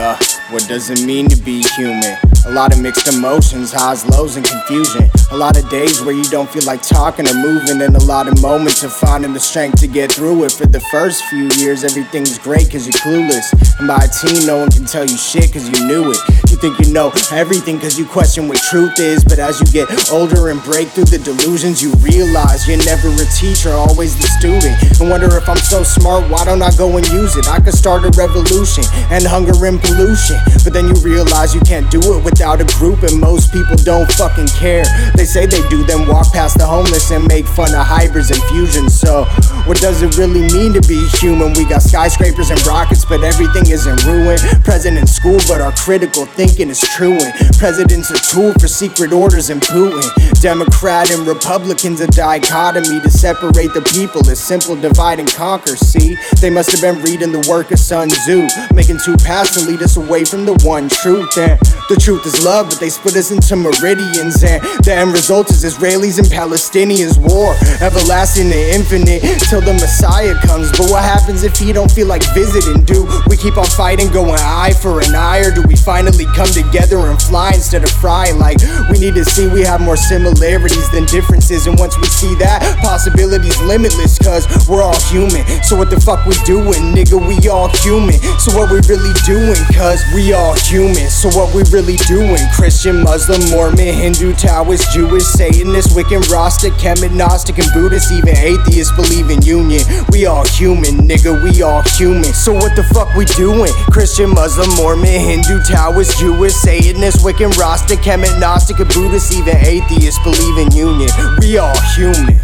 Yeah, what does it mean to be human? A lot of mixed emotions, highs, lows, and confusion. A lot of days where you don't feel like talking or moving, and a lot of moments of finding the strength to get through it. For the first few years, everything's great cause you're clueless. And by a teen, no one can tell you shit cause you knew it. You think you know everything cause you question what truth is, but as you get older and break through the delusions, you realize you're never a teacher, always the student. And wonder if I'm so smart, why don't I go and use it? I could start a revolution and hunger and pollution. But then you realize you can't do it without a group, and most people don't fucking care. They say they do, then walk past the homeless and make fun of hybrids and fusions. So, what does it really mean to be human? We got skyscrapers and rockets, but everything is in ruin. Present in school, but our critical thinking is truant. President's a tool for secret orders and Putin. Democrat and Republicans a dichotomy to separate the people. It's simple divide and conquer. See, they must have been reading the work of Sun Tzu, making two paths to lead us away from the one truth. And the truth is love, but they split us into meridians. And the end result is Israelis and Palestinians war, everlasting and infinite till the Messiah comes. But what happens if he don't feel like visiting? Do we keep on fighting, going eye for an eye, or do we finally come together and fly instead of fry? Like we need to see we have more similarities than differences, and once we see that, possibilities limitless. Cause we're all human. So what the fuck we doing, nigga? We all human. So what we really doing? Cause we all human. So what we really doing? Christian, Muslim, Mormon, Hindu, Taoist, Jewish, Satanist, Wiccan, Rasta, Kemet, Gnostic, and Buddhist, even atheists believe in union. We all human, nigga, we all human. So what the fuck we doing? Christian, Muslim, Mormon, Hindu, Taoist, Jewish, Satanist, Wiccan, Rasta, Kemet, Gnostic, and Buddhist, even atheists believe in union. We all human.